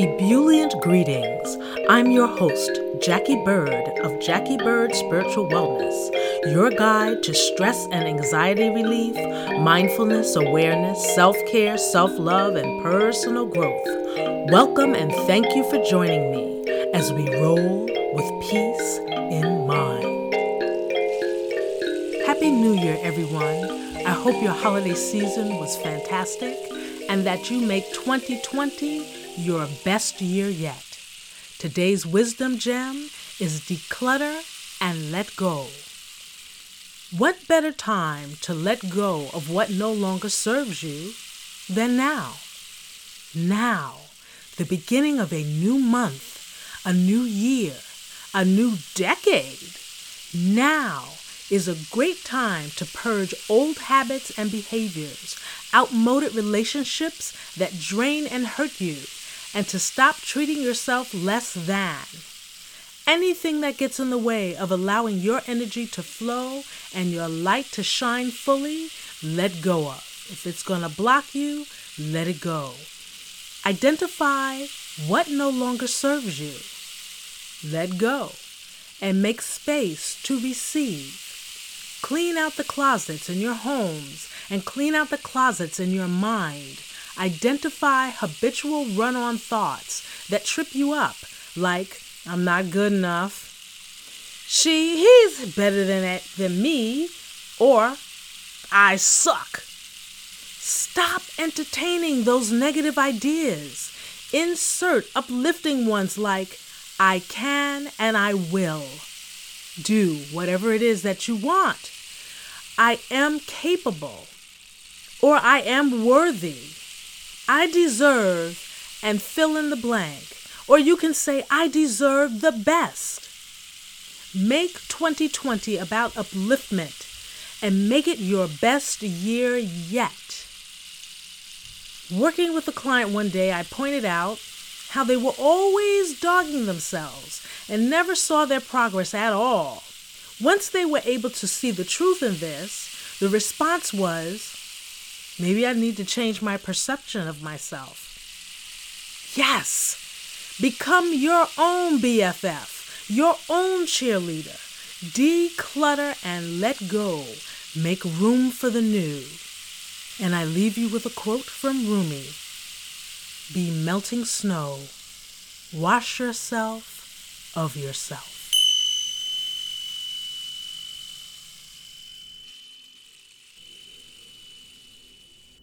Ebullient greetings. I'm your host, Jackie Bird of Jackie Bird Spiritual Wellness, your guide to stress and anxiety relief, mindfulness, awareness, self care, self love, and personal growth. Welcome and thank you for joining me as we roll with peace in mind. Happy New Year, everyone. I hope your holiday season was fantastic and that you make 2020 your best year yet. Today's wisdom gem is declutter and let go. What better time to let go of what no longer serves you than now? Now, the beginning of a new month, a new year, a new decade. Now is a great time to purge old habits and behaviors, outmoded relationships that drain and hurt you and to stop treating yourself less than. Anything that gets in the way of allowing your energy to flow and your light to shine fully, let go of. If it's going to block you, let it go. Identify what no longer serves you. Let go and make space to receive. Clean out the closets in your homes and clean out the closets in your mind Identify habitual run on thoughts that trip you up, like, I'm not good enough. She, he's better than, it, than me, or I suck. Stop entertaining those negative ideas. Insert uplifting ones like, I can and I will. Do whatever it is that you want. I am capable, or I am worthy. I deserve, and fill in the blank. Or you can say, I deserve the best. Make 2020 about upliftment and make it your best year yet. Working with a client one day, I pointed out how they were always dogging themselves and never saw their progress at all. Once they were able to see the truth in this, the response was, Maybe I need to change my perception of myself. Yes, become your own BFF, your own cheerleader. Declutter and let go. Make room for the new. And I leave you with a quote from Rumi Be melting snow. Wash yourself of yourself.